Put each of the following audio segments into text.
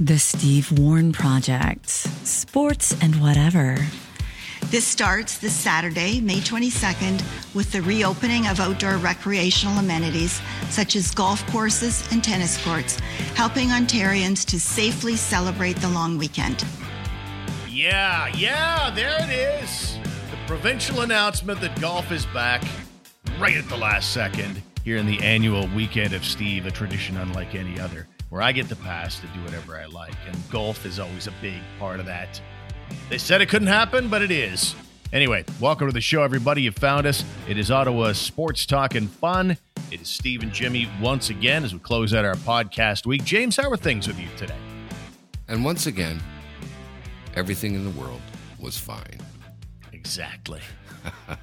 The Steve Warren Project. Sports and whatever. This starts this Saturday, May 22nd, with the reopening of outdoor recreational amenities such as golf courses and tennis courts, helping Ontarians to safely celebrate the long weekend. Yeah, yeah, there it is. The provincial announcement that golf is back right at the last second here in the annual weekend of Steve, a tradition unlike any other, where I get the pass to do whatever I like. And golf is always a big part of that. They said it couldn't happen, but it is. Anyway, welcome to the show, everybody. You found us. It is Ottawa Sports Talk and Fun. It is Steve and Jimmy once again as we close out our podcast week. James, how are things with you today? And once again, everything in the world was fine. Exactly.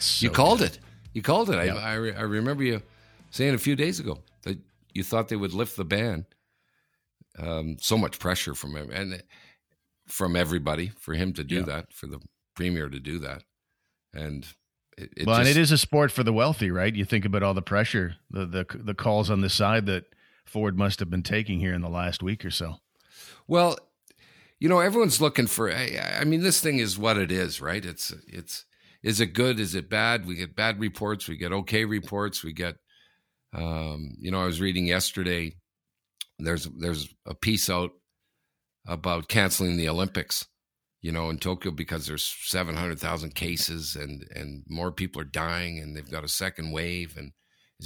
So you called good. it. You called it. Yep. I, I, re- I, remember you saying a few days ago you thought they would lift the ban. Um, so much pressure from him and from everybody for him to do yep. that, for the premier to do that, and it, it well, just, and it is a sport for the wealthy, right? You think about all the pressure, the the the calls on the side that Ford must have been taking here in the last week or so. Well, you know, everyone's looking for. I, I mean, this thing is what it is, right? It's it's is it good? Is it bad? We get bad reports. We get okay reports. We get, um, you know, I was reading yesterday. There's there's a piece out about canceling the Olympics, you know, in Tokyo because there's seven hundred thousand cases and and more people are dying and they've got a second wave and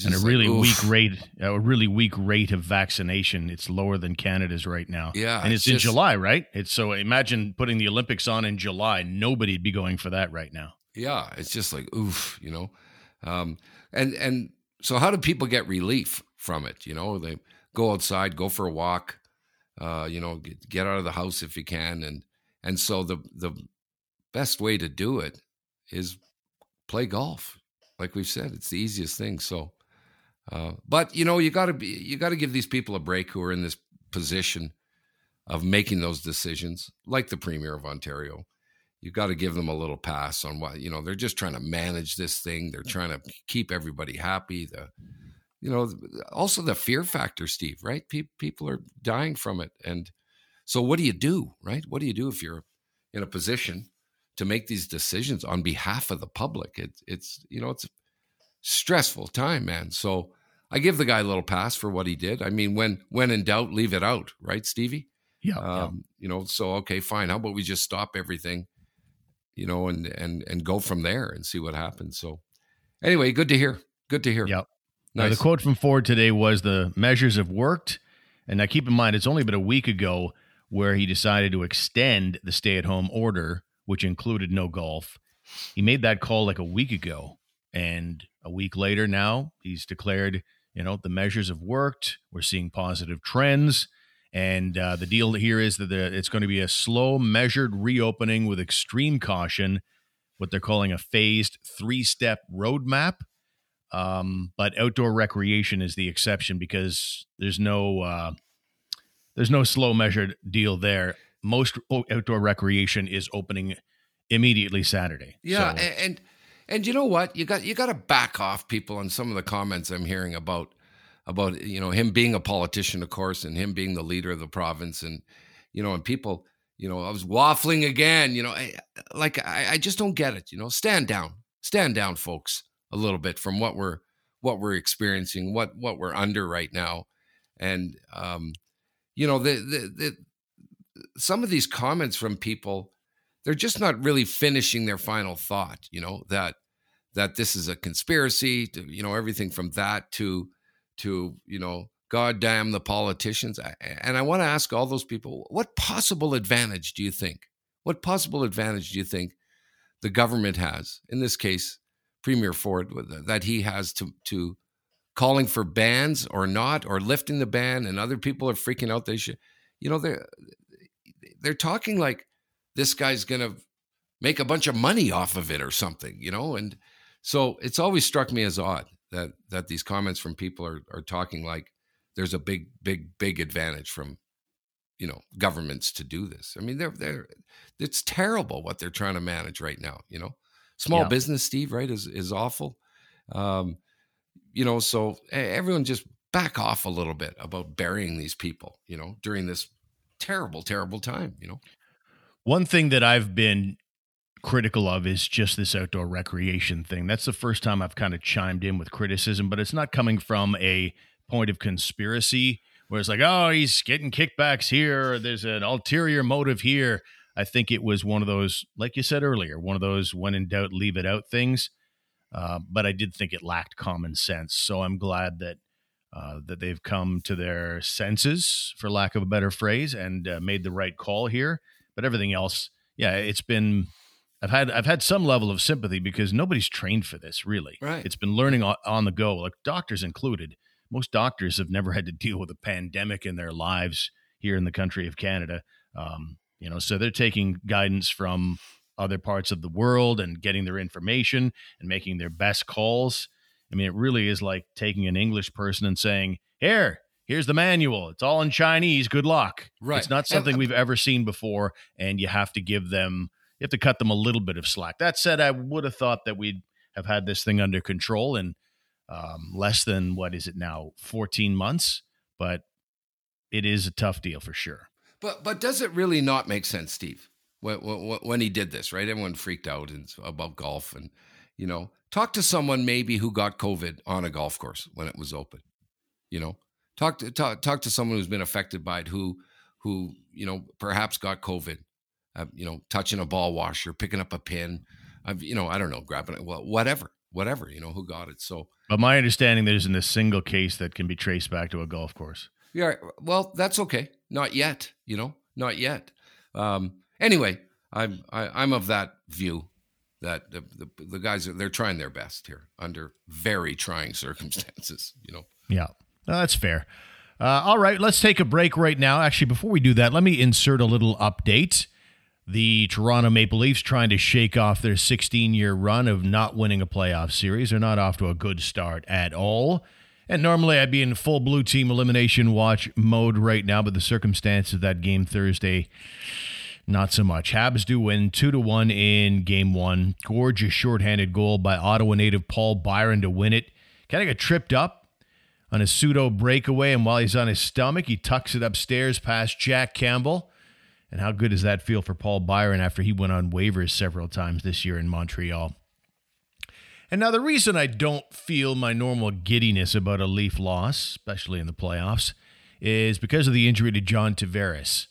and a really like, weak rate, a really weak rate of vaccination. It's lower than Canada's right now. Yeah, and it's, it's in July, right? It's so imagine putting the Olympics on in July. Nobody'd be going for that right now. Yeah, it's just like oof, you know, um, and and so how do people get relief from it? You know, they go outside, go for a walk, uh, you know, get, get out of the house if you can, and and so the the best way to do it is play golf. Like we've said, it's the easiest thing. So, uh, but you know, you got to be you got to give these people a break who are in this position of making those decisions, like the premier of Ontario you've got to give them a little pass on what you know they're just trying to manage this thing. They're trying to keep everybody happy. The you know also the fear factor steve right? People are dying from it. And so what do you do right? What do you do if you're in a position to make these decisions on behalf of the public? It, it's you know it's a stressful time man. So i give the guy a little pass for what he did. I mean when when in doubt leave it out right stevie? Yeah, um, yeah. you know so okay fine. How about we just stop everything you know, and and and go from there and see what happens. So, anyway, good to hear. Good to hear. Yep. Nice. Now, the quote from Ford today was the measures have worked. And now keep in mind, it's only been a week ago where he decided to extend the stay at home order, which included no golf. He made that call like a week ago. And a week later now, he's declared, you know, the measures have worked. We're seeing positive trends. And uh, the deal here is that the, it's going to be a slow, measured reopening with extreme caution, what they're calling a phased three step roadmap. Um, but outdoor recreation is the exception because there's no uh, there's no slow measured deal there. Most outdoor recreation is opening immediately Saturday. Yeah, so. and and you know what? You got you got to back off people on some of the comments I'm hearing about about you know him being a politician, of course, and him being the leader of the province, and you know, and people, you know, I was waffling again. You know, I, like I, I just don't get it. You know, stand down, stand down, folks, a little bit from what we're what we're experiencing, what what we're under right now, and um, you know, the the, the some of these comments from people, they're just not really finishing their final thought. You know that that this is a conspiracy. To, you know, everything from that to to, you know, God damn the politicians. And I want to ask all those people what possible advantage do you think? What possible advantage do you think the government has, in this case, Premier Ford, that he has to, to calling for bans or not, or lifting the ban, and other people are freaking out they should, you know, they're, they're talking like this guy's to make a bunch of money off of it or something, you know? And so it's always struck me as odd that that these comments from people are are talking like there's a big big big advantage from you know governments to do this. I mean they're they're it's terrible what they're trying to manage right now, you know. Small yeah. business Steve, right, is is awful. Um you know, so everyone just back off a little bit about burying these people, you know, during this terrible, terrible time. You know. One thing that I've been critical of is just this outdoor recreation thing. That's the first time I've kind of chimed in with criticism, but it's not coming from a point of conspiracy where it's like, oh, he's getting kickbacks here, there's an ulterior motive here. I think it was one of those, like you said earlier, one of those when in doubt, leave it out things. Uh, but I did think it lacked common sense. So I'm glad that uh, that they've come to their senses, for lack of a better phrase, and uh, made the right call here. But everything else, yeah, it's been. I've had I've had some level of sympathy because nobody's trained for this really. Right. It's been learning on, on the go, like doctors included. Most doctors have never had to deal with a pandemic in their lives here in the country of Canada. Um, you know, so they're taking guidance from other parts of the world and getting their information and making their best calls. I mean, it really is like taking an English person and saying, "Here, here's the manual. It's all in Chinese. Good luck." Right. It's not something And- we've ever seen before, and you have to give them, you have to cut them a little bit of slack. That said, I would have thought that we'd have had this thing under control in um, less than what is it now, 14 months. But it is a tough deal for sure. But but does it really not make sense, Steve? When, when, when he did this, right? Everyone freaked out and about golf, and you know, talk to someone maybe who got COVID on a golf course when it was open. You know, talk to talk, talk to someone who's been affected by it, who who you know perhaps got COVID. Uh, you know, touching a ball washer, picking up a pin, you know, I don't know, grabbing it, well, whatever, whatever. You know, who got it? So But my understanding, there isn't a single case that can be traced back to a golf course. Yeah, well, that's okay. Not yet, you know, not yet. Um, anyway, I'm I, I'm of that view that the, the the guys are they're trying their best here under very trying circumstances. You know, Yeah, No, that's fair. Uh, all right, let's take a break right now. Actually, before we do that, let me insert a little update. The Toronto Maple Leafs trying to shake off their 16 year run of not winning a playoff series. They're not off to a good start at all. And normally I'd be in full blue team elimination watch mode right now, but the circumstances of that game Thursday, not so much. Habs do win two to one in game one. Gorgeous shorthanded goal by Ottawa native Paul Byron to win it. Kind of got tripped up on a pseudo breakaway, and while he's on his stomach, he tucks it upstairs past Jack Campbell. And how good does that feel for Paul Byron after he went on waivers several times this year in Montreal? And now, the reason I don't feel my normal giddiness about a Leaf loss, especially in the playoffs, is because of the injury to John Tavares.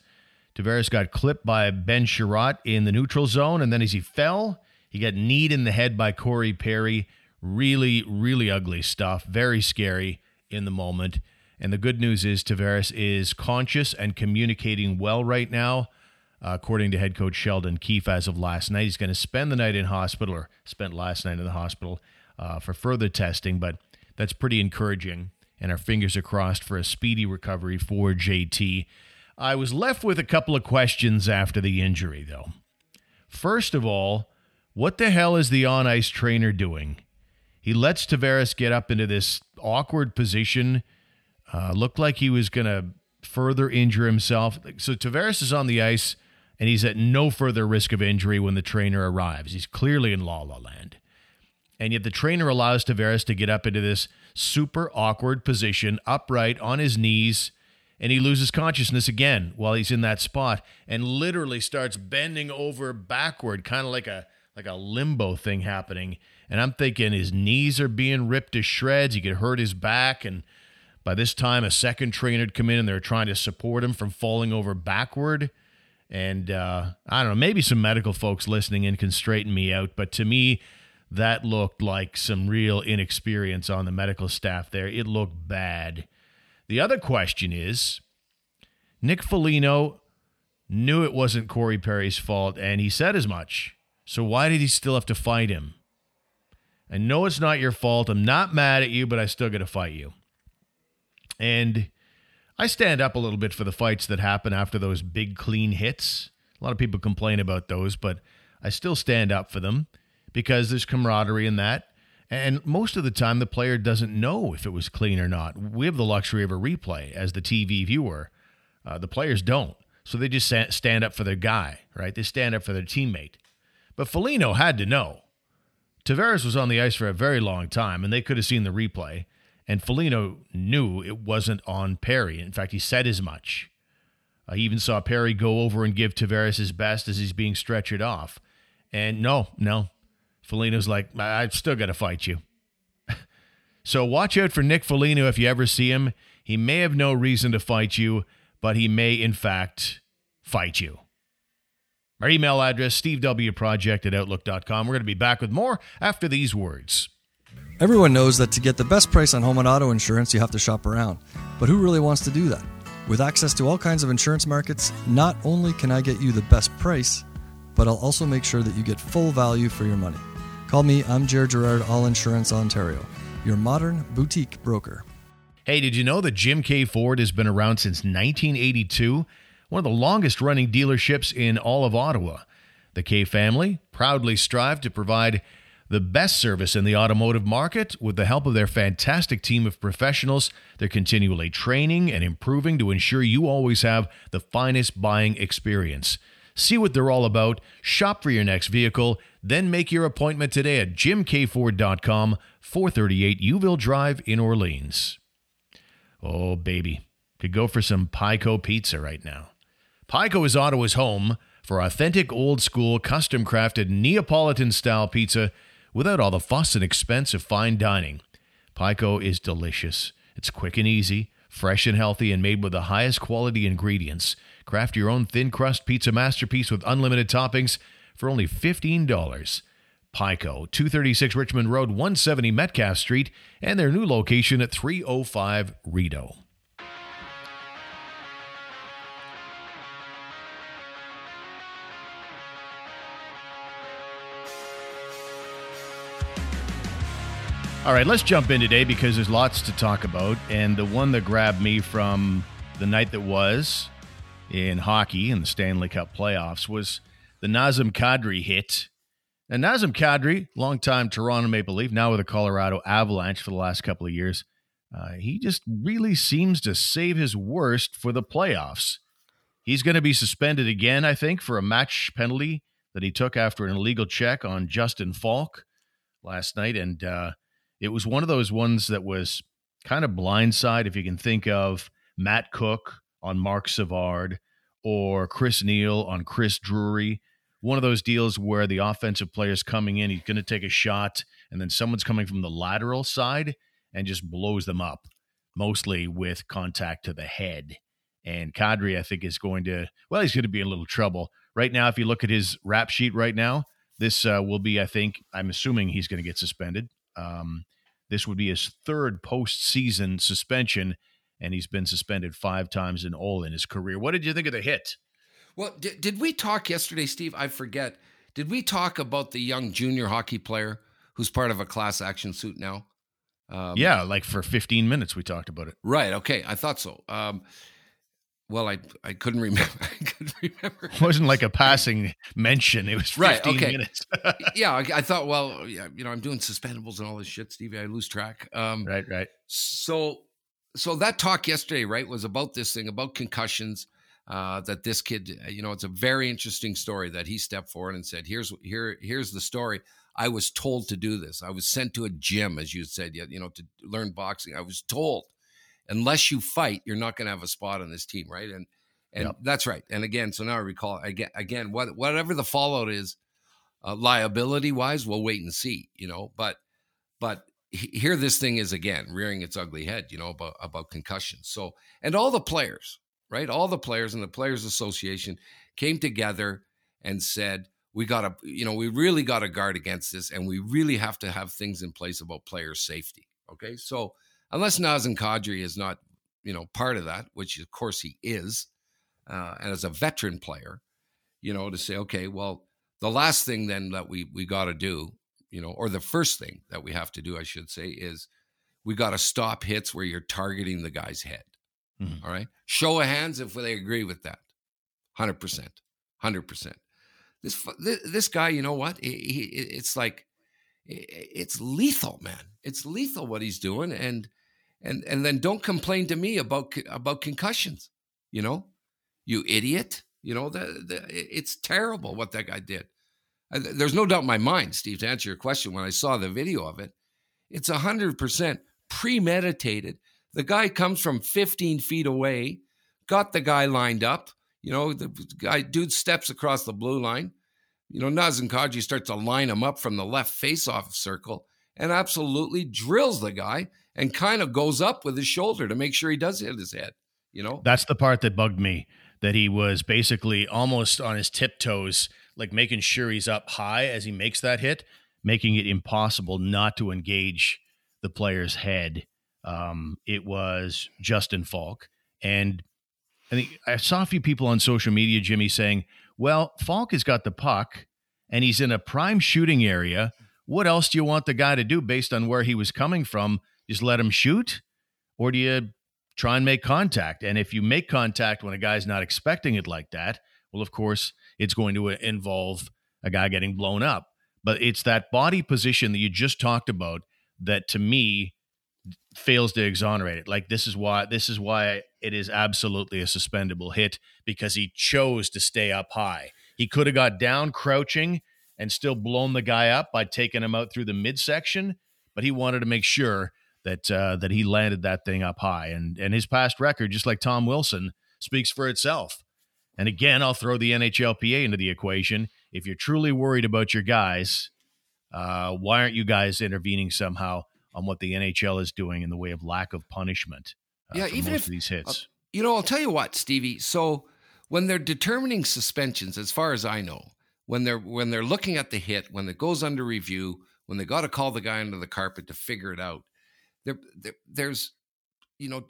Tavares got clipped by Ben Chiarot in the neutral zone, and then as he fell, he got kneed in the head by Corey Perry. Really, really ugly stuff. Very scary in the moment. And the good news is Tavares is conscious and communicating well right now. Uh, according to head coach Sheldon Keefe, as of last night, he's going to spend the night in hospital or spent last night in the hospital uh, for further testing. But that's pretty encouraging, and our fingers are crossed for a speedy recovery for JT. I was left with a couple of questions after the injury, though. First of all, what the hell is the on ice trainer doing? He lets Tavares get up into this awkward position. Uh, looked like he was going to further injure himself. So Tavares is on the ice and he's at no further risk of injury when the trainer arrives. He's clearly in la la land. And yet the trainer allows Tavares to get up into this super awkward position, upright on his knees, and he loses consciousness again while he's in that spot and literally starts bending over backward, kind of like a like a limbo thing happening. And I'm thinking his knees are being ripped to shreds. He could hurt his back and by this time, a second trainer had come in and they're trying to support him from falling over backward. And uh, I don't know, maybe some medical folks listening in can straighten me out. But to me, that looked like some real inexperience on the medical staff there. It looked bad. The other question is Nick Foligno knew it wasn't Corey Perry's fault, and he said as much. So why did he still have to fight him? I know it's not your fault. I'm not mad at you, but I still got to fight you. And I stand up a little bit for the fights that happen after those big clean hits. A lot of people complain about those, but I still stand up for them because there's camaraderie in that. And most of the time, the player doesn't know if it was clean or not. We have the luxury of a replay as the TV viewer. Uh, the players don't. So they just stand up for their guy, right? They stand up for their teammate. But Foligno had to know. Tavares was on the ice for a very long time, and they could have seen the replay. And Foligno knew it wasn't on Perry. In fact, he said as much. I even saw Perry go over and give Tavares his best as he's being stretchered off. And no, no. Foligno's like, I've still got to fight you. so watch out for Nick Foligno if you ever see him. He may have no reason to fight you, but he may, in fact, fight you. Our email address, stevewproject at outlook.com. We're going to be back with more after these words. Everyone knows that to get the best price on home and auto insurance, you have to shop around. But who really wants to do that? With access to all kinds of insurance markets, not only can I get you the best price, but I'll also make sure that you get full value for your money. Call me, I'm Jared Gerard, All Insurance Ontario, your modern boutique broker. Hey, did you know that Jim K. Ford has been around since 1982? One of the longest running dealerships in all of Ottawa. The K family proudly strive to provide the best service in the automotive market with the help of their fantastic team of professionals. They're continually training and improving to ensure you always have the finest buying experience. See what they're all about, shop for your next vehicle, then make your appointment today at jimkford.com, 438 Youville Drive in Orleans. Oh, baby. Could go for some Pico pizza right now. Pico is Ottawa's home for authentic old school custom crafted Neapolitan style pizza without all the fuss and expense of fine dining. Pico is delicious. It's quick and easy, fresh and healthy, and made with the highest quality ingredients. Craft your own thin crust pizza masterpiece with unlimited toppings for only $15. Pico, 236 Richmond Road, 170 Metcalfe Street, and their new location at 305 Rideau. All right, let's jump in today because there's lots to talk about. And the one that grabbed me from the night that was in hockey in the Stanley Cup playoffs was the Nazem Kadri hit. And Nazem Kadri, longtime Toronto Maple Leaf, now with the Colorado Avalanche for the last couple of years, uh, he just really seems to save his worst for the playoffs. He's going to be suspended again, I think, for a match penalty that he took after an illegal check on Justin Faulk last night. And, uh, it was one of those ones that was kind of blindside. If you can think of Matt Cooke on Marc Savard or Chris Neil on Chris Drury, one of those deals where the offensive player's coming in, he's going to take a shot, and then someone's coming from the lateral side and just blows them up, mostly with contact to the head. And Kadri, I think, is going to, well, he's going to be in a little trouble. Right now, if you look at his rap sheet right now, this uh, will be, I think, I'm assuming he's going to get suspended. Um, this would be his third postseason suspension, and he's been suspended five times in all in his career. What did you think of the hit? Well, did, did we talk yesterday, Steve? I forget. Did we talk about the young junior hockey player who's part of a class action suit now? Um, yeah, like for 15 minutes we talked about it. Right. Okay. I thought so. Um, well, I I couldn't remember. I couldn't remember. It wasn't like a passing mention. It was 15 right, okay. minutes. yeah, I, I, thought, well, yeah, you know, I'm doing suspendables and all this shit, Stevie. I lose track. Um, right, right. So, so that talk yesterday, right, was about this thing about concussions. Uh, that this kid, you know, it's a very interesting story that he stepped forward and said, "Here's here here's the story. I was told to do this. I was sent to a gym, as you said, you know, to learn boxing. I was told." Unless you fight, you're not going to have a spot on this team, right? And and yep. that's right. And again, so now I recall again, again, what whatever the fallout is, uh, liability wise, we'll wait and see, you know. But but here, this thing is again rearing its ugly head, you know, about about concussions. So and all the players, right? All the players and the Players Association came together and said, we got to, you know, we really got to guard against this, and we really have to have things in place about player safety. Okay, so unless Nazem Kadri is not, you know, part of that, which of course he is, uh, and as a veteran player, you know, to say, okay, well, the last thing then that we we got to do, you know, or the first thing that we have to do, I should say, is we got to stop hits where you're targeting the guy's head. Mm-hmm. All right, show of hands if they agree with that. Hundred percent, hundred percent. This this guy, you know what? He, he, it's like it's lethal, man. It's lethal what he's doing, and and and then don't complain to me about about concussions. You know, you idiot. You know that it's terrible what that guy did. There's no doubt in my mind, Steve. To answer your question, when I saw the video of it, it's hundred percent premeditated. The guy comes from 15 feet away, got the guy lined up. You know, the guy dude steps across the blue line. You know, Nazem Kadri starts to line him up from the left face-off circle and absolutely drills the guy and kind of goes up with his shoulder to make sure he does hit his head. You know, that's the part that bugged me. That he was basically almost on his tiptoes, like making sure he's up high as he makes that hit, making it impossible not to engage the player's head. Um, it was Justin Faulk. and I think I saw a few people on social media, Jimmy, saying, "Well, Faulk has got the puck, and he's in a prime shooting area. What else do you want the guy to do based on where he was coming from? Just let him shoot, or do you try and make contact. And if you make contact when a guy's not expecting it like that, well, of course, it's going to uh, involve a guy getting blown up. But it's that body position that you just talked about that to me fails to exonerate it. Like this is why this is why it is absolutely a suspendable hit because he chose to stay up high. He could have got down crouching and still blown the guy up by taking him out through the midsection, but he wanted to make sure that uh, that he landed that thing up high. And and his past record, just like Tom Wilson, speaks for itself. And again, I'll throw the NHLPA into the equation. If you're truly worried about your guys, uh, why aren't you guys intervening somehow on what the NHL is doing in the way of lack of punishment? Uh, yeah, even if these hits, uh, you know, I'll tell you what, Stevie. So when they're determining suspensions, as far as I know, when they're when they're looking at the hit, when it goes under review, when they got to call the guy under the carpet to figure it out, there, there there's you know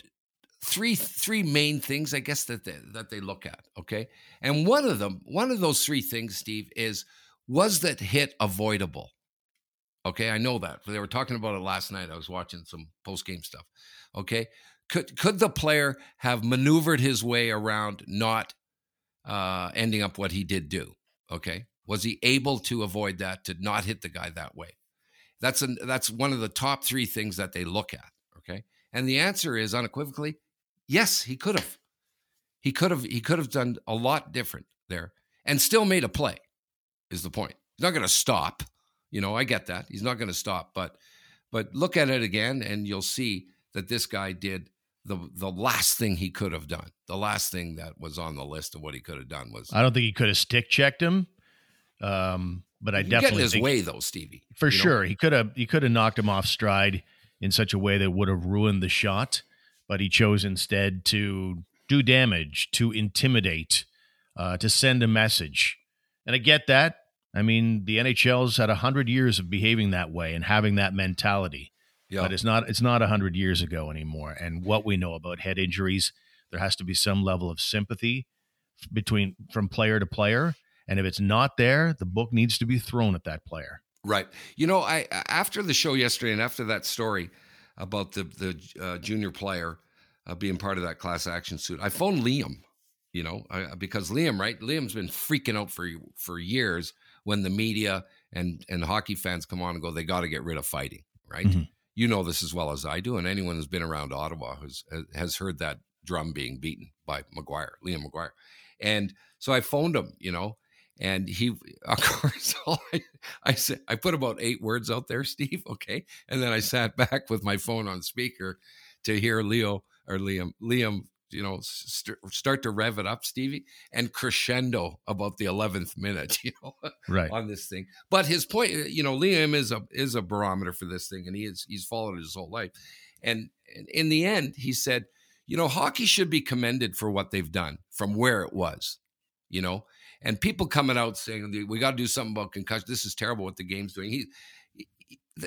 three three main things I guess that they, that they look at. Okay, and one of them, one of those three things, Steve, is was that hit avoidable? Okay, I know that they were talking about it last night. I was watching some post game stuff. Okay, could could the player have maneuvered his way around not uh, ending up what he did do? Okay, was he able to avoid that to not hit the guy that way? That's an, that's one of the top three things that they look at. Okay, and the answer is unequivocally yes. He could have. He could have. He could have done a lot different there, and still made a play. Is the point? He's not going to stop. You know, I get that. He's not going to stop, but but look at it again, and you'll see that this guy did the the last thing he could have done. The last thing that was on the list of what he could have done was. I don't think he could have stick checked him. Um, but I definitely get his way though, Stevie. For sure, know? he could have he could have knocked him off stride in such a way that would have ruined the shot, but he chose instead to do damage, to intimidate, uh, to send a message. And I get that. I mean, the NHL's had a hundred years of behaving that way and having that mentality. Yeah. But it's not it's not a hundred years ago anymore. And what we know about head injuries, there has to be some level of sympathy between from player to player and if it's not there, the book needs to be thrown at that player. Right. You know, I after the show yesterday and after that story about the the uh, junior player uh, being part of that class action suit, I phoned Liam. You know, I, because Liam, right? Liam's been freaking out for for years when the media and and hockey fans come on and go, they got to get rid of fighting, right? Mm-hmm. You know this as well as I do, and anyone who's been around Ottawa has has heard that drum being beaten by Maguire, Liam Maguire, and so I phoned him, you know, and he, of course, I, I said, I put about eight words out there, Steve. Okay. And then I sat back with my phone on speaker to hear Leo or Liam, Liam, you know, st- start to rev it up, Stevie, and crescendo about the 11th minute, you know, right on this thing. But his point, uh, you know, Liam is a, is a barometer for this thing and he is, he's followed it his whole life. And in the end, he said, you know, hockey should be commended for what they've done from where it was, you know, and people coming out saying we got to do something about concussion. This is terrible what the game's doing. He, he,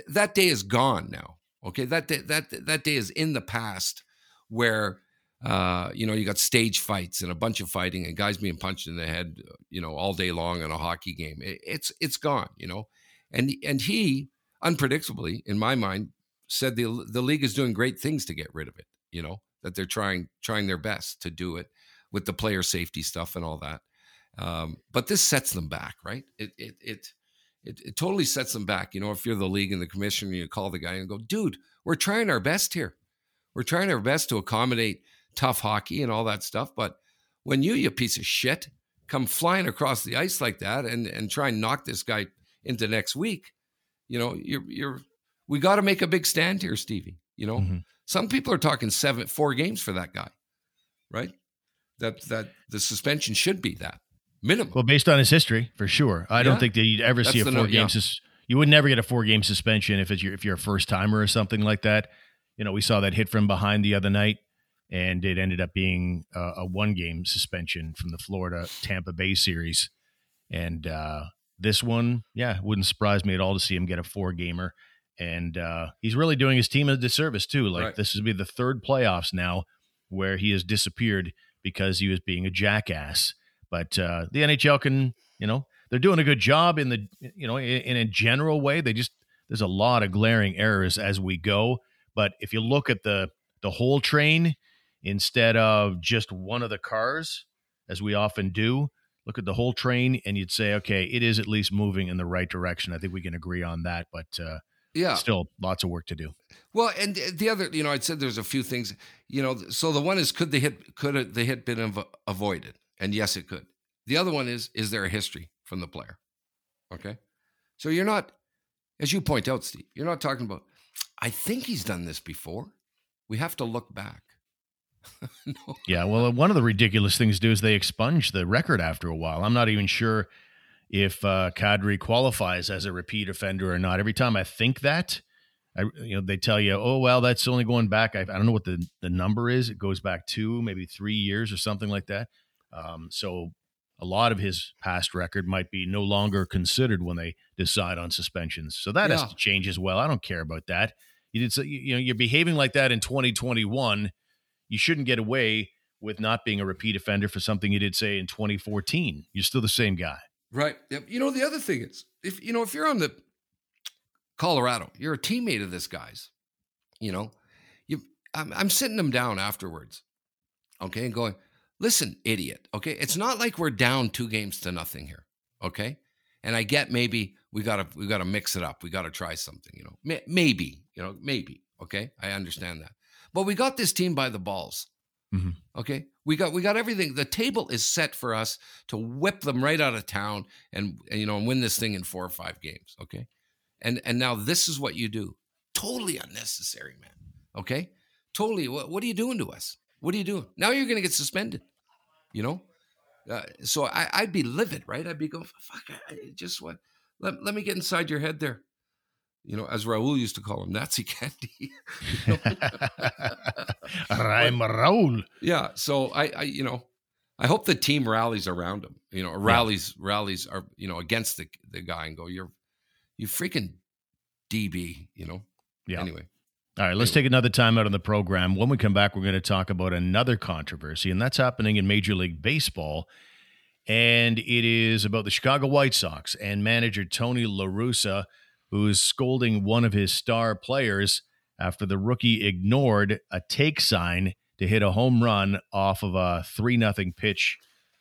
that day is gone now. Okay, that day, that that day is in the past, where uh, you know you got stage fights and a bunch of fighting and guys being punched in the head, you know, all day long in a hockey game. It, it's it's gone, you know, and and he unpredictably, in my mind, said the the league is doing great things to get rid of it. You know that they're trying trying their best to do it with the player safety stuff and all that. Um, but this sets them back, right? It, it, it, it, it totally sets them back. You know, if you're the league and the commissioner, you call the guy and go, dude, we're trying our best here. We're trying our best to accommodate tough hockey and all that stuff. But when you, you piece of shit, come flying across the ice like that and, and try and knock this guy into next week, you know, you're, you're, we got to make a big stand here, Stevie. You know, mm-hmm. some people are talking seven, four games for that guy, right? that that the suspension should be that minimum. Well, based on his history, for sure. I Yeah. don't think that you'd ever That's see a four yeah. game sus- You would never get a four game suspension if it's your, if you're a first timer or something like that. You know, we saw that hit from behind the other night, and it ended up being uh, a one game suspension from the Florida Tampa Bay series. And uh, this one, yeah, wouldn't surprise me at all to see him get a four gamer. And uh, he's really doing his team a disservice too. Like Right. this would be the third playoffs now where he has disappeared because he was being a jackass. But uh, the NHL can, you know, they're doing a good job in the, you know, in, in a general way. They just there's a lot of glaring errors as we go. But if you look at the the whole train instead of just one of the cars, as we often do, look at the whole train and you'd say, okay, it is at least moving in the right direction. I think we can agree on that. But uh, yeah. still, lots of work to do. Well, and the other, you know, I said there's a few things, you know. So the one is, could the hit could the hit been av- avoided? And yes, it could. The other one is, is there a history from the player? Okay, so you're not, as you point out, Steve, you're not talking about. I think he's done this before. We have to look back. no. Yeah, well, one of the ridiculous things to do is they expunge the record after a while. I'm not even sure if uh, Kadri qualifies as a repeat offender or not. Every time I think that, I, you know, they tell you, oh well, that's only going back. I, I don't know what the the number is. It goes back two, maybe three years or something like that. Um, so a lot of his past record might be no longer considered when they decide on suspensions. So that Yeah. has to change as well. I don't care about that. You did, so- you know, you're behaving like that in 2021 you shouldn't get away with not being a repeat offender for something you did say in 2014. You're still the same guy. Right. Yep. You know, the other thing is, if you know, if you're on the Colorado, you're a teammate of this guy's. You know, you, I'm, I'm sitting them down afterwards, okay, and going, listen, idiot. Okay, it's not like we're down two games to nothing here. Okay, and I get maybe we gotta we gotta mix it up. We gotta try something. You know, maybe. You know, maybe. Okay, I understand that, but we got this team by the balls. Mhm. Okay, we got we got everything. The table is set for us to whip them right out of town and, and you know and win this thing in four or five games. Okay, and and now this is what you do. Totally unnecessary, man. Okay, totally. What what are you doing to us? What are you doing? Now you're going to get suspended. You know, uh, so I, I'd be livid, right? I'd be going, fuck, I, just what? Let, let me get inside your head there. You know, as Raul used to call him, Nazi candy. I'm Raul. Yeah. So I, I, you know, I hope the team rallies around him. You know, rallies rallies are you know against the the guy and go, you're you freaking DB. You know. Yeah. Anyway. All right, let's take another time out on the program. When we come back, we're going to talk about another controversy, and that's happening in Major League Baseball. And it is about the Chicago White Sox and manager Tony La Russa, who is scolding one of his star players after the rookie ignored a take sign to hit a home run off of a 3 0 pitch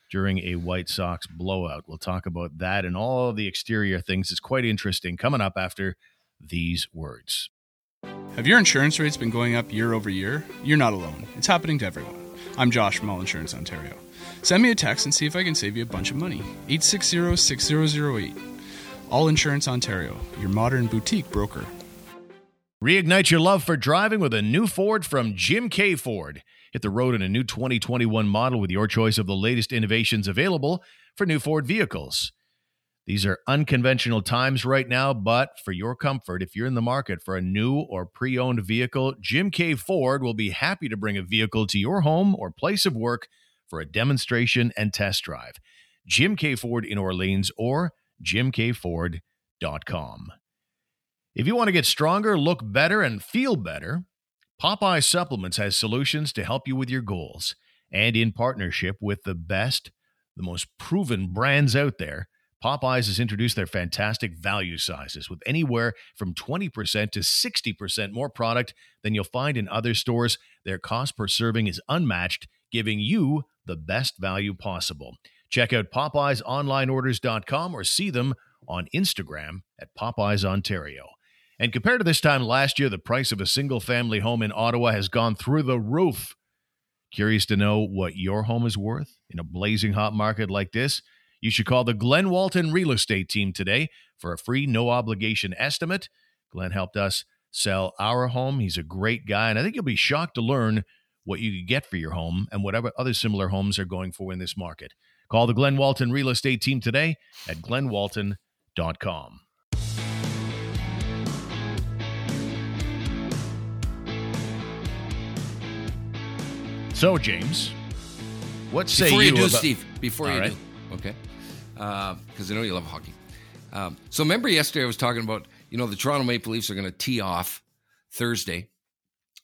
during a White Sox blowout. We'll talk about that and all the exterior things. It's quite interesting coming up after these words. Have your insurance rates been going up year over year? You're not alone. It's happening to everyone. I'm Josh from All Insurance Ontario. Send me a text and see if I can save you a bunch of money. 860 6008. All Insurance Ontario, your modern boutique broker. Reignite your love for driving with a new Ford from Jim K. Ford. Hit the road in a new 2021 model with your choice of the latest innovations available for new Ford vehicles. These are unconventional times right now, but for your comfort, if you're in the market for a new or pre owned vehicle, Jim K. Ford will be happy to bring a vehicle to your home or place of work for a demonstration and test drive. Jim K. Ford in Orleans or jimkford.com. If you want to get stronger, look better, and feel better, Popeye Supplements has solutions to help you with your goals. And in partnership with the best, the most proven brands out there, Popeyes has introduced their fantastic value sizes with anywhere from 20% to 60% more product than you'll find in other stores. Their cost per serving is unmatched, giving you the best value possible. Check out PopeyesOnlineOrders.com or see them on Instagram at Popeyes Ontario. And compared to this time last year, the price of a single family home in Ottawa has gone through the roof. Curious to know what your home is worth in a blazing hot market like this? You should call the Glenn Walton Real Estate Team today for a free, no obligation estimate. Glenn helped us sell our home. He's a great guy, and I think you'll be shocked to learn what you could get for your home and whatever other similar homes are going for in this market. Call the Glenn Walton Real Estate Team today at glennwalton.com. So, James, what say Before you, do, about- Steve. Before All you right. do, okay? Because I know you love hockey. Um, so remember yesterday I was talking about you know the Toronto Maple Leafs are going to tee off Thursday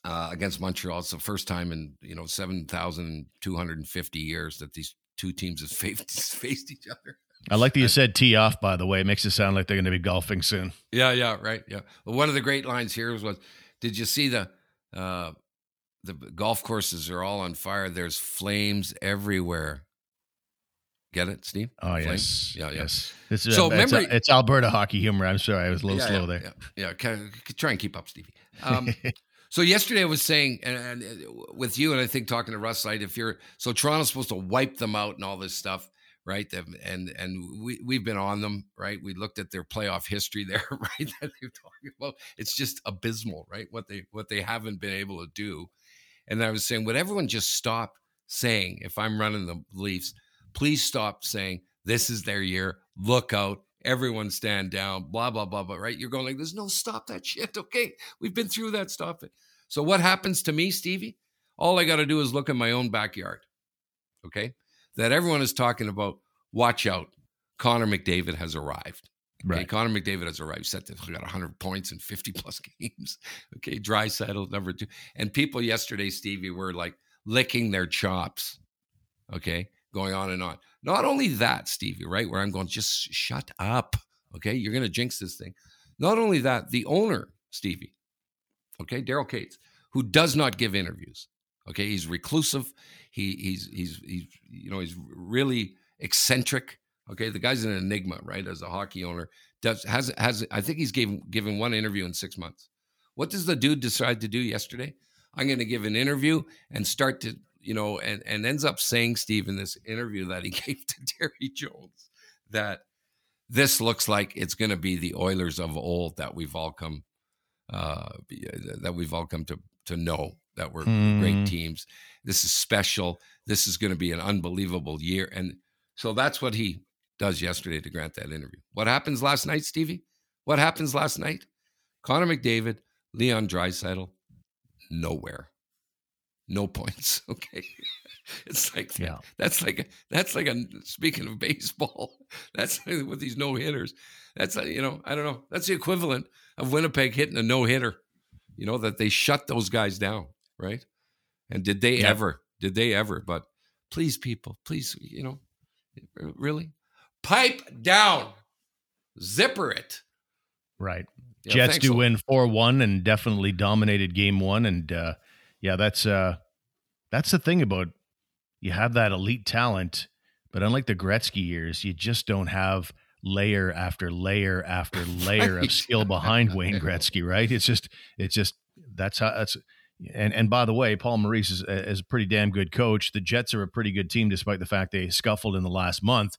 uh, against Montreal. It's the first time in you know seven thousand two hundred and fifty years that these two teams have faced faced each other. I like that you said tee off, by the way. It makes it sound like they're going to be golfing soon. Yeah, yeah, right. Yeah. Well, one of the great lines here was, "Did you see the uh, the golf courses are all on fire? There's flames everywhere." Get it, Steve? Oh, Flame? yes. Yeah, yeah. Yes. It's, So so it's, remember- it's Alberta hockey humor. I'm sorry. I was a little yeah, slow yeah, there. Yeah, yeah. Try and keep up, Stevie. Um, so yesterday I was saying, and, and uh, with you, and I think talking to Russ Light, if you're so Toronto's supposed to wipe them out and all this stuff, right? And and we we've been on them, right? We looked at their playoff history there, right? That they're talking about. It's just abysmal, right? What they what they haven't been able to do. And I was saying, would everyone just stop saying, if I'm running the Leafs, please stop saying this is their year. Look out. Everyone stand down, blah, blah, blah, blah, right? You're going like, there's no stop that shit. Okay. We've been through that. Stop it. So what happens to me, Stevie? All I got to do is look in my own backyard. Okay. That everyone is talking about. Watch out. Connor McDavid has arrived. Okay, Right. Connor McDavid has arrived. Set to got 100 points in 50 plus games. Okay, Draisaitl number two. And people yesterday, Stevie, were like licking their chops. Okay, going on and on. Not only that, Stevie, right? Where I'm going, just shut up. Okay, you're going to jinx this thing. Not only that, the owner, Stevie, okay, Daryl Katz, who does not give interviews. Okay, he's reclusive. He he's he's he's you know he's really eccentric. Okay, the guy's an enigma, right? As a hockey owner, does has has I think he's given given one interview in six months. What does the dude decide to do yesterday? I'm going to give an interview and start to you know and and ends up saying Steve in this interview that he gave to Terry Jones that this looks like it's going to be the Oilers of old that we've all come uh that we've all come to to know that we're Hmm. great teams. This is special. This is going to be an unbelievable year and so that's what he does yesterday to grant that interview. What happens last night, Stevie? What happens last night? Connor McDavid, Leon Draisaitl, nowhere, no points. Okay, it's like Yeah. that's like a, that's like a speaking of baseball. That's like with these no hitters. That's like, you know I don't know. That's the equivalent of Winnipeg hitting a no hitter. You know that they shut those guys down, right? And did they Yeah. ever? Did they ever? But please, people, please, you know, really pipe down, zipper it. Right. Yeah, Jets do a- win 4 1 and definitely dominated game one. And uh, yeah, that's uh, that's the thing about you have that elite talent, but unlike the Gretzky years, you just don't have layer after layer after layer of skill behind Wayne Gretzky, right? It's just, it's just, that's how, that's, and, and by the way, Paul Maurice is, is a pretty damn good coach. The Jets are a pretty good team, despite the fact they scuffled in the last month,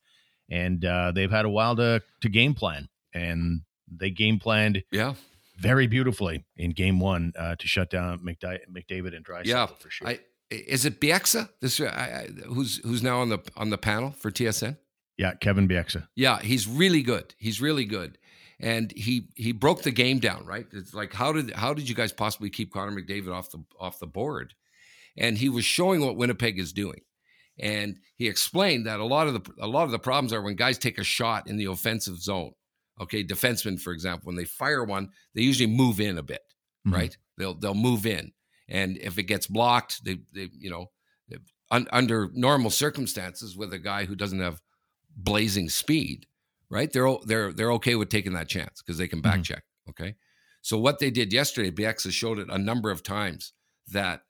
and uh, they've had a while to, to game plan. And they game planned Yeah, very beautifully in game one uh, to shut down McDi- McDavid and Drysdale yeah. for sure. I, is it Bieksa? This I, I, who's who's now on the on the panel for TSN? yeah, Kevin Bieksa. Yeah, he's really good. He's really good, and he he broke the game down. Right? It's like how did how did you guys possibly keep Connor McDavid off the off the board? And he was showing what Winnipeg is doing, and he explained that a lot of the a lot of the problems are when guys take a shot in the offensive zone. Okay, defensemen, for example, when they fire one, they usually move in a bit, Mhm. right? They'll they'll move in, and if it gets blocked, they they you know, un, under normal circumstances with a guy who doesn't have blazing speed, right? They're they're they're okay with taking that chance because they can back check. Okay, so what they did yesterday, Bieksa showed it a number of times that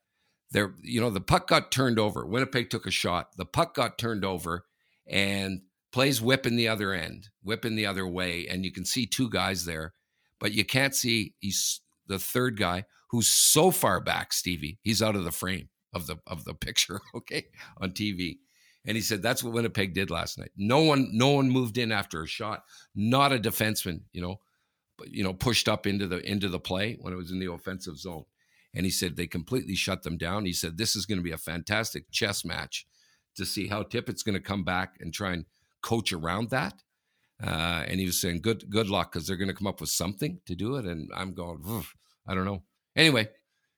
there, you know, the puck got turned over. Winnipeg took a shot. The puck got turned over, and plays whipping the other end, whipping the other way, and you can see two guys there, but you can't see he's the third guy who's so far back, Stevie. He's out of the frame of the of the picture, okay, on TV. And he said that's what Winnipeg did last night. No one, no one moved in after a shot. Not a defenseman, you know, but you know, pushed up into the into the play when it was in the offensive zone. and he said they completely shut them down. He said this is going to be a fantastic chess match to see how Tippett's going to come back and try and coach around that. Uh, and he was saying, "Good, good luck," because they're going to come up with something to do it. And I'm going, I don't know. Anyway,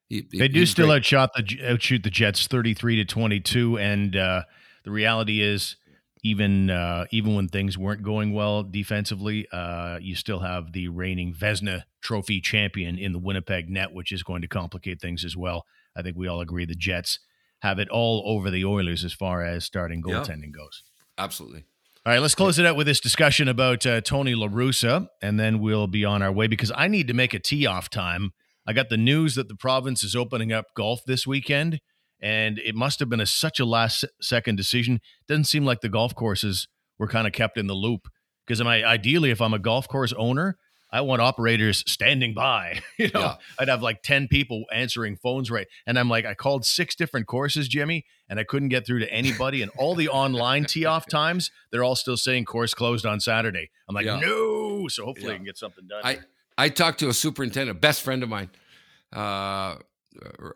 he, they do still great. outshot the outshoot the Jets 33 to 22, and uh, the reality is, even uh, even when things weren't going well defensively, uh, you still have the reigning Vezina Trophy champion in the Winnipeg net, which is going to complicate things as well. I think we all agree the Jets have it all over the Oilers as far as starting goaltending yeah. goes. Absolutely. All right, let's close it out with this discussion about uh, Tony La Russa, and then we'll be on our way because I need to make a tee off time. I got the news that the province is opening up golf this weekend, and it must have been a, such a last second decision. Doesn't seem like the golf courses were kind of kept in the loop because I ideally if I'm a golf course owner, I want operators standing by. You know, yeah. I'd have like 10 people answering phones right. And I'm like, I called six different courses, Jimmy, and I couldn't get through to anybody. And all the online tee off times, they're all still saying course closed on Saturday. I'm like, yeah. no. So hopefully yeah. I can get something done. I, I talked to a superintendent, best friend of mine, uh,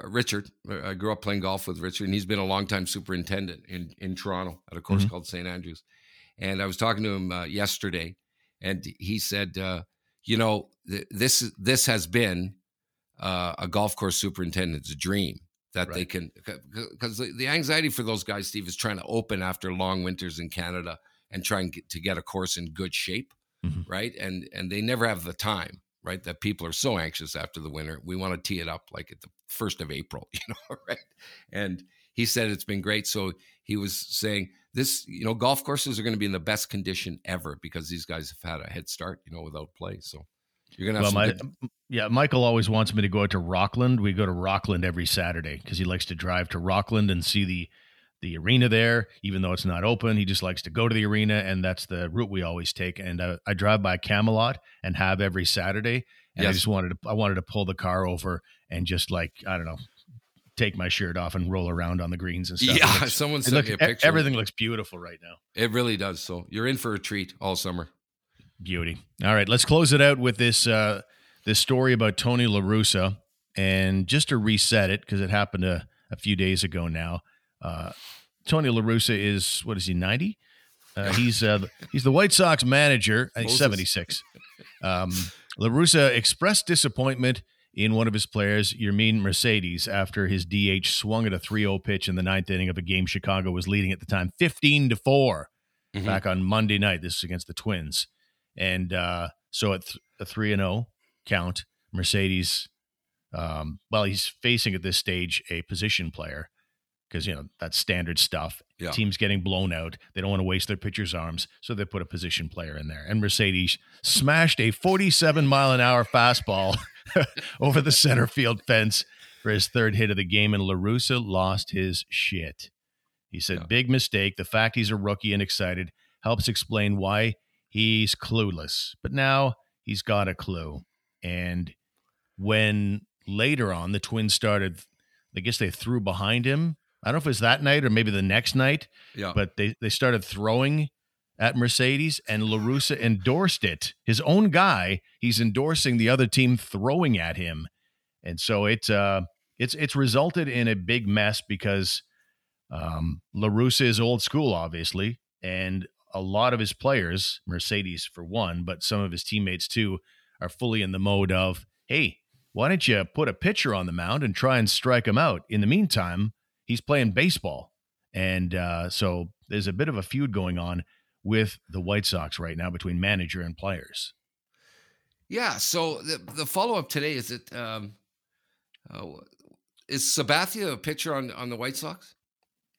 Richard. I grew up playing golf with Richard, and he's been a longtime superintendent in, in Toronto at a course mm-hmm. called St. Andrews. And I was talking to him uh, yesterday, and he said, uh, you know, th- this this has been uh, a golf course superintendent's dream that right. they can because the, anxiety for those guys, Steve, is trying to open after long winters in Canada and trying to get a course in good shape, mm-hmm. right? And and they never have the time, right? That people are so anxious after the winter. We want to tee it up like at the first of April, you know, right? And he said it's been great. So he was saying this, you know, golf courses are going to be in the best condition ever because these guys have had a head start, you know, without play. So you're going to have well, my, good- yeah, Michael always wants me to go out to Rockland. We go to Rockland every Saturday because he likes to drive to Rockland and see the the arena there, even though it's not open. He just likes to go to the arena, and that's the route we always take. And uh, I drive by Camelot and have every Saturday. And yes. I just wanted to I wanted to pull the car over and just like I don't know take my shirt off and roll around on the greens and stuff. Yeah, looks, someone sent looks, me a picture. Everything looks beautiful right now. It really does. So you're in for a treat all summer. Beauty. All right, let's close it out with this uh, this story about Tony La Russa, and just to reset it because it happened a, a few days ago now. Uh, Tony La Russa is what is he ninety? Uh, he's uh, he's the White Sox manager. He's seventy six. Um, La Russa expressed disappointment in one of his players, Yermin Mercedes, after his DH swung at a 3-0 pitch in the ninth inning of a game Chicago was leading at the time, 15 to 4, mm-hmm. back on Monday night. This is against the Twins, and uh, so at th- a three and zero oh count, Mercedes, um, well, he's facing at this stage a position player because you know that's standard stuff. Yeah. Teams getting blown out, they don't want to waste their pitcher's arms, so they put a position player in there. And Mercedes smashed a 47 mile an hour fastball over the center field fence for his third hit of the game, and La Russa lost his shit. He said, yeah. "Big mistake. The fact he's a rookie and excited helps explain why he's clueless, but now he's got a clue." And when later on the Twins started, I guess they threw behind him I don't know if it was that night or maybe the next night. Yeah. But they, they started throwing at Mercedes and La Russa endorsed it. His own guy, he's endorsing the other team throwing at him. And so it's uh it's it's resulted in a big mess because um La Russa is old school, obviously, and a lot of his players, Mercedes for one, but some of his teammates too, are fully in the mode of, hey, why don't you put a pitcher on the mound and try and strike him out? In the meantime, he's playing baseball. And uh, so there's a bit of a feud going on with the White Sox right now between manager and players. Yeah. So the, the follow up today is it um, uh, is Sabathia a pitcher on on the White Sox?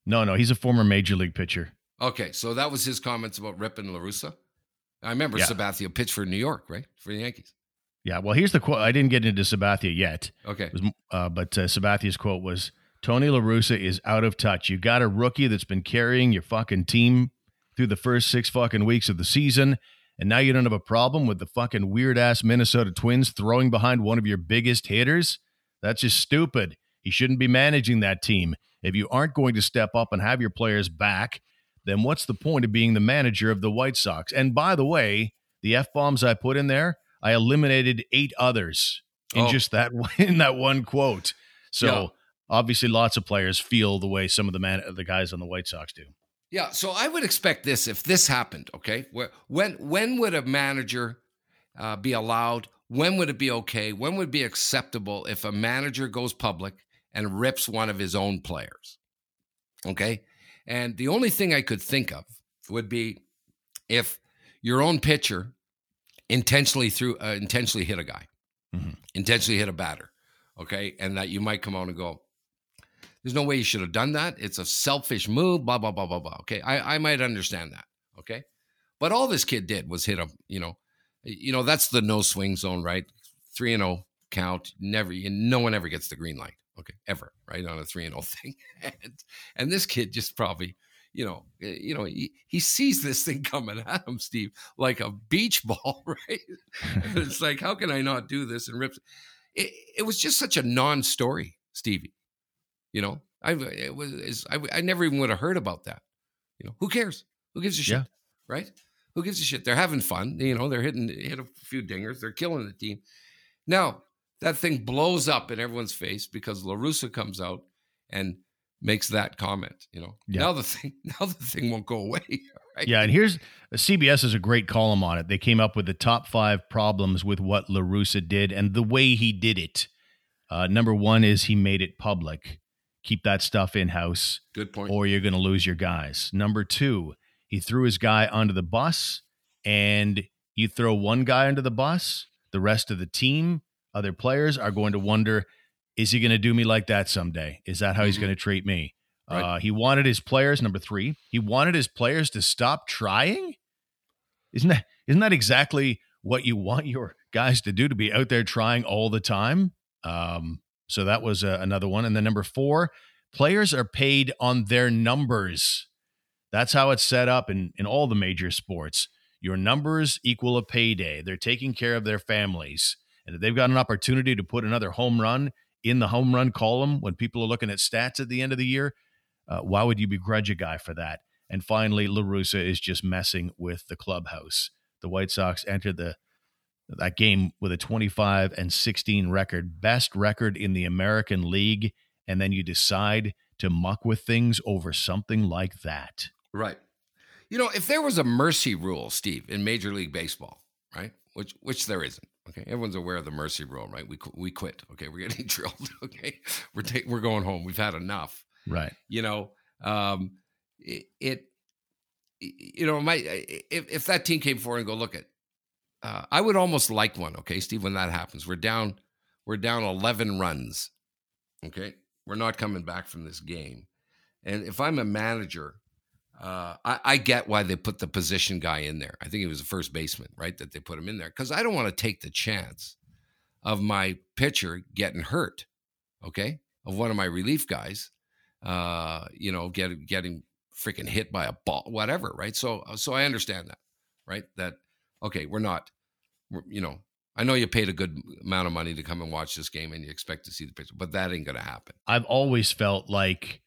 No, no, he's a former major league pitcher. Okay, so that was his comments about Rip and La Russa. I remember yeah. Sabathia pitched for New York, right, for the Yankees. Yeah. Well, here's the quote. I didn't get into Sabathia yet. Okay. Was, uh, but uh, Sabathia's quote was Tony La Russa is out of touch. You got a rookie that's been carrying your fucking team through the first six fucking weeks of the season, and now you don't have a problem with the fucking weird ass Minnesota Twins throwing behind one of your biggest hitters? That's just stupid. He shouldn't be managing that team. If you aren't going to step up and have your players back, then what's the point of being the manager of the White Sox? And by the way, the F bombs I put in there, I eliminated eight others in oh. just that in that one quote. So Yeah. obviously, lots of players feel the way some of the man the guys on the White Sox do. Yeah, so I would expect this if this happened. Okay, Where, when when would a manager uh, be allowed? When would it be okay? When would it be acceptable if a manager goes public and rips one of his own players? Okay, and the only thing I could think of would be if your own pitcher intentionally threw uh, intentionally hit a guy, Mhm. intentionally hit a batter. Okay, and that you might come out and go, there's no way you should have done that. It's a selfish move, blah, blah, blah, blah, blah. Okay. I, I might understand that. Okay. But all this kid did was hit him, you know, you know, that's the no swing zone, right? Three and oh count. Never, no one ever gets the green light. Okay. Ever. Right. On a three and oh thing. And, and this kid just probably, you know, you know, he, he sees this thing coming at him, Steve, like a beach ball, right? It's like, how can I not do this? And rips. It, it was just such a non-story, Stevie. You know, I it was I, I never even would have heard about that. You know, who cares? Who gives a shit? Yeah. Right? Who gives a shit? They're having fun. You know, they're hitting hit a few dingers. They're killing the team. Now that thing blows up in everyone's face because La Russa comes out and makes that comment. You know, Yeah. now the thing now the thing won't go away. Right? Yeah, and here's CBS is a great column on it. They came up with the top five problems with what La Russa did and the way he did it. Uh, number one is he made it public. Keep that stuff in house, Good point. or you're going to lose your guys. Number two, he threw his guy under the bus, and you throw one guy under the bus, the rest of the team, other players are going to wonder, is he going to do me like that someday? Is that how he's Mhm. going to treat me? Right. Uh, he wanted his players. Number three, he wanted his players to stop trying. Isn't that isn't that exactly what you want your guys to do? To be out there trying all the time. Um, so that was uh, another one. And then number four, players are paid on their numbers. That's how it's set up in in all the major sports. Your numbers equal a payday. They're taking care of their families, and if they've got an opportunity to put another home run in the home run column when people are looking at stats at the end of the year, uh, why would you begrudge a guy for that? And finally, La Russa is just messing with the clubhouse. The White Sox entered the that game with a 25 and 16 record, best record in the American League, and then you decide to muck with things over something like that. Right. You know, if there was a mercy rule, Steve, in Major League Baseball, right? Which which there isn't. Okay, everyone's aware of the mercy rule, right? We we quit. Okay, we're getting drilled. Okay, we're ta- we're going home. We've had enough. Right. You know, um, it, it you know, my if if that team came forward and go look at, uh, I would almost like one. Okay, Steve, when that happens, we're down we're down eleven runs. Okay, we're not coming back from this game, and if I'm a manager. Uh, I, I get why they put the position guy in there. I think he was a first baseman, right? That they put him in there because I don't want to take the chance of my pitcher getting hurt. Okay, of one of my relief guys, uh, you know, getting getting freaking hit by a ball, whatever, right? So, so I understand that, right? That okay, we're not, we're, you know, I know you paid a good amount of money to come and watch this game, and you expect to see the picture, but that ain't gonna happen. I've always felt like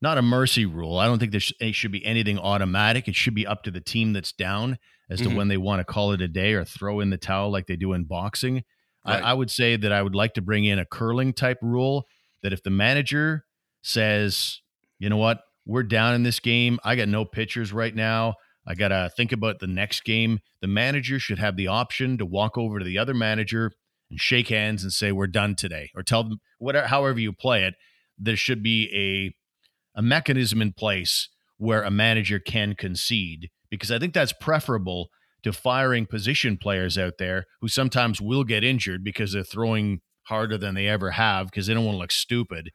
not a mercy rule. I don't think there sh- should be anything automatic. It should be up to the team that's down as to Mhm. when they want to call it a day or throw in the towel like they do in boxing. Right. I, I would say that I would like to bring in a curling type rule that if the manager says, you know what, we're down in this game, I got no pitchers right now. I got to think about the next game. The manager should have the option to walk over to the other manager and shake hands and say, we're done today, or tell them whatever, however you play it. There should be a a mechanism in place where a manager can concede because I think that's preferable to firing position players out there who sometimes will get injured because they're throwing harder than they ever have because they don't want to look stupid.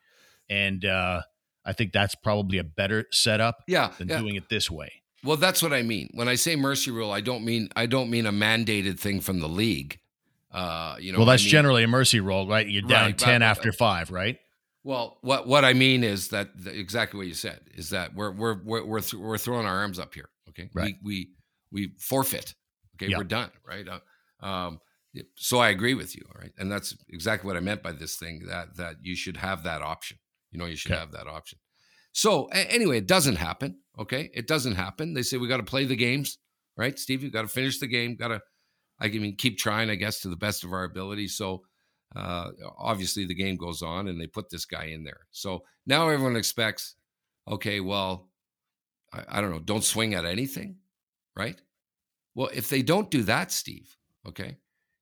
And uh, I think that's probably a better setup Yeah, than yeah. doing it this way. Well, that's what I mean. When I say mercy rule, I don't mean I don't mean a mandated thing from the league. Uh, you know, well, that's I mean- generally a mercy rule, right? You're down Right, right, 10 right, after five, right? Well, what what I mean is that the, exactly what you said is that we're we're we're we're, th- we're throwing our arms up here. Okay, Right. We we we forfeit. Okay, Yeah. we're done. Right. Uh, um, so I agree with you. All right, and that's exactly what I meant by this thing that that you should have that option. You know, you should Okay. have that option. So anyway, it doesn't happen. Okay, it doesn't happen. They say we got to play the games, right, Steve? You got to finish the game. Got to, I mean, keep trying, I guess, to the best of our ability. So uh, obviously the game goes on and they put this guy in there. So now everyone expects, okay, well, I, I don't know, don't swing at anything, right? Well, if they don't do that, Steve, okay,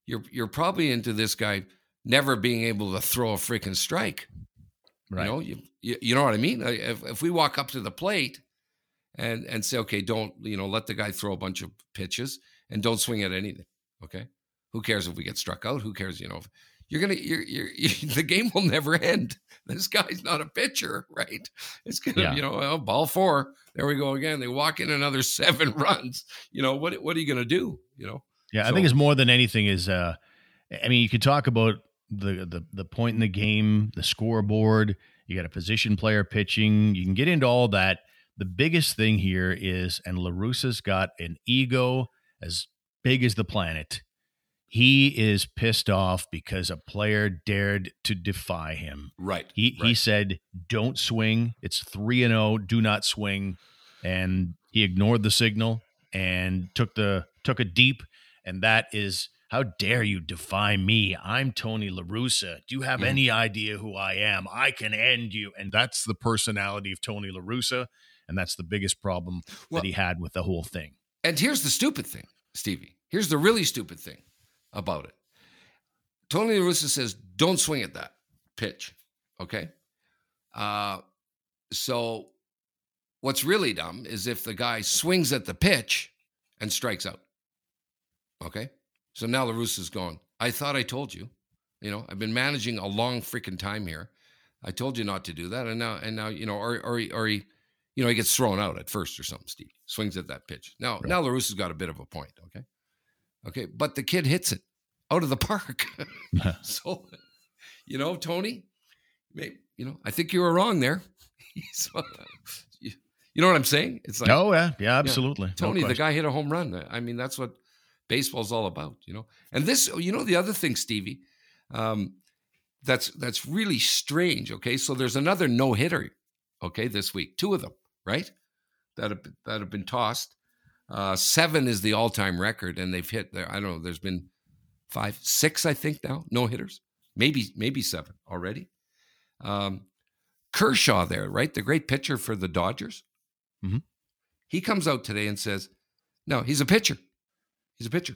you're you're probably into this guy never being able to throw a freaking strike. Right. You know, you, you, you know what I mean? If, if we walk up to the plate and and say, okay, don't you know, let the guy throw a bunch of pitches and don't swing at anything. Okay, who cares if we get struck out? Who cares? You know, you're gonna you're, you're, you, the game will never end. This guy's not a pitcher, right? It's gonna yeah. you know well, ball four. There we go again. They walk in another seven runs. You know what? What are you gonna do? You know. Yeah, so, I think it's more than anything is. uh I mean, you could talk about the the the point in the game, the scoreboard. You got a position player pitching. You can get into all that. The biggest thing here is, and La Russa's got an ego as big as the planet he is pissed off because a player dared to defy him. Right. He right. he said, "Don't swing. It's 3 and 0. Do not swing." And he ignored the signal and took the took a deep and that is how dare you defy me? I'm Tony LaRussa. Do you have mm. any idea who I am? I can end you. And that's the personality of Tony LaRussa. And that's the biggest problem well, that he had with the whole thing. And here's the stupid thing, Stevie. Here's the really stupid thing about it. Tony La Russa says, don't swing at that pitch. Okay. Uh, so what's really dumb is if the guy swings at the pitch and strikes out. Okay. So now La Russa's gone. I thought I told you. You know, I've been managing a long freaking time here. I told you not to do that. And now, and now, you know, or, or, or he, you know, he gets thrown out at first or something, Steve. Swings at that pitch. Now, right. now La Russa's got a bit of a point. Okay. Okay, but the kid hits it out of the park. so, you know, Tony, maybe, you know, I think you were wrong there. so, uh, you, you, know what I'm saying? It's like, oh yeah, yeah, absolutely. Yeah, Tony, no the guy hit a home run. I mean, that's what baseball's all about, you know. And this, you know, the other thing, Stevie, um, that's that's really strange. Okay, so there's another no hitter. Okay, this week, two of them, right? That have that have been tossed. Uh, seven is the all-time record, and they've hit there. I don't know. There's been five, six, I think now, no hitters, maybe maybe seven already. Um, Kershaw there, right? The great pitcher for the Dodgers. Mm-hmm. He comes out today and says, "No, he's a pitcher. He's a pitcher."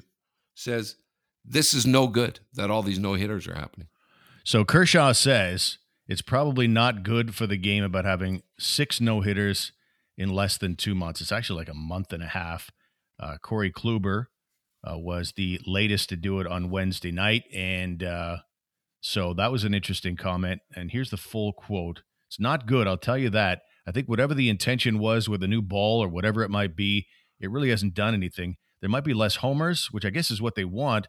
Says this is no good that all these no hitters are happening. So Kershaw says it's probably not good for the game about having six no hitters in less than two months. It's actually like a month and a half. Uh, Corey Kluber uh, was the latest to do it on Wednesday night. And uh, so that was an interesting comment. And here's the full quote It's not good, I'll tell you that. I think whatever the intention was with a new ball or whatever it might be, it really hasn't done anything. There might be less homers, which I guess is what they want,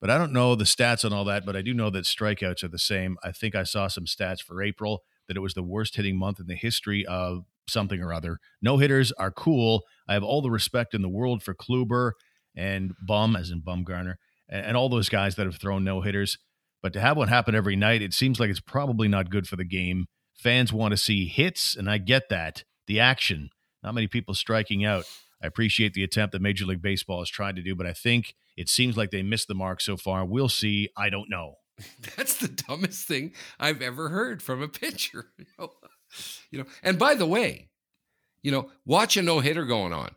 but I don't know the stats on all that. But I do know that strikeouts are the same. I think I saw some stats for April that it was the worst hitting month in the history of something or other. No hitters are cool. I have all the respect in the world for Kluber and Bum, as in Bumgarner, and, and all those guys that have thrown no hitters. But to have one happen every night, it seems like it's probably not good for the game. Fans want to see hits, and I get that. The action, not many people striking out. I appreciate the attempt that Major League Baseball has tried to do, but I think it seems like they missed the mark so far. We'll see. I don't know. That's the dumbest thing I've ever heard from a pitcher. You know? you know, and by the way, you know, watch a no hitter going on.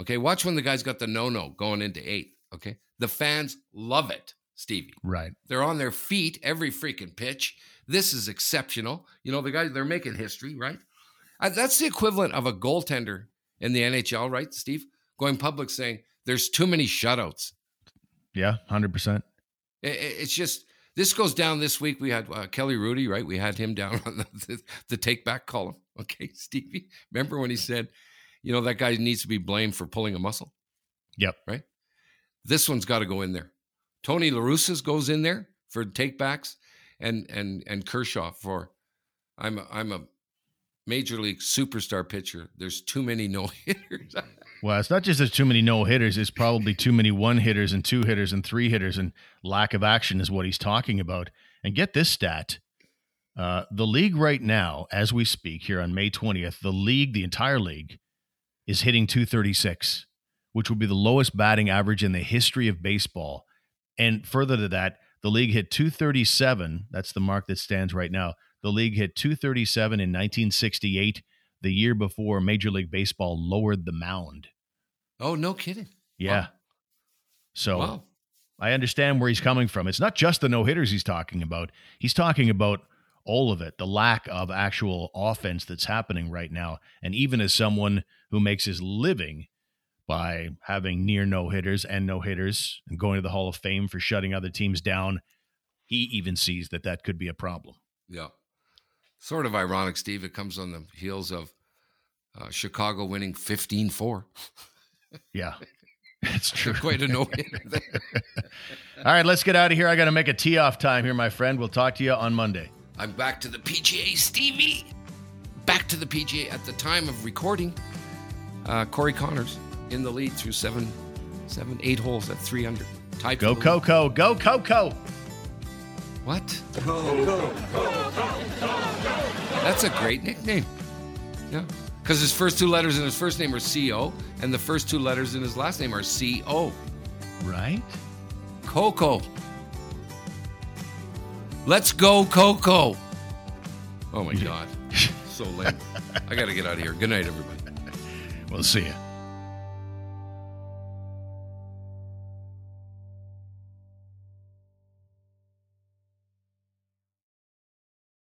Okay. Watch when the guy's got the no no going into eight. Okay. The fans love it, Stevie. Right. They're on their feet every freaking pitch. This is exceptional. You know, the guys, they're making history, right? Uh, that's the equivalent of a goaltender in the NHL, right, Steve? Going public saying there's too many shutouts. Yeah, 100%. It's just, this goes down this week. We had uh, Kelly Hrudey, right? We had him down on the, the, the take back column. Okay, Stevie. Remember when he said, you know, that guy needs to be blamed for pulling a muscle? Yep. Right? This one's got to go in there. Tony LaRussa's goes in there for takebacks and and and Kershaw for I'm a, I'm a major league superstar pitcher. There's too many no hitters. Well, it's not just there's too many no hitters. It's probably too many one hitters and two hitters and three hitters, and lack of action is what he's talking about. And get this stat: uh, the league right now, as we speak here on May 20th, the league, the entire league, is hitting 236, which would be the lowest batting average in the history of baseball. And further to that, The league hit 237. That's the mark that stands right now. The league hit 237 in 1968, the year before Major League Baseball lowered the mound. Oh, no kidding. Yeah. Wow. So Wow. I understand where he's coming from. It's not just the no hitters he's talking about. He's talking about all of it, the lack of actual offense that's happening right now. And even as someone who makes his living by having near no hitters and no hitters and going to the Hall of Fame for shutting other teams down, he even sees that that could be a problem. Yeah. Sort of ironic, Steve. It comes on the heels of uh, Chicago winning 15 4. Yeah, it's true. Quite a no. All right, let's get out of here. I got to make a tee off time here, my friend. We'll talk to you on Monday. I'm back to the PGA, Stevie. Back to the PGA. At the time of recording, uh, Corey Conners in the lead through seven, seven, eight holes at three under. For Go the lead. Coco, go Coco. What? That's a great nickname. Yeah. Because his first two letters in his first name are C-O, and the first two letters in his last name are C-O. Right? Coco. Let's go, Coco. Oh my God. So late. I got to get out of here. Good night, everybody. We'll see you.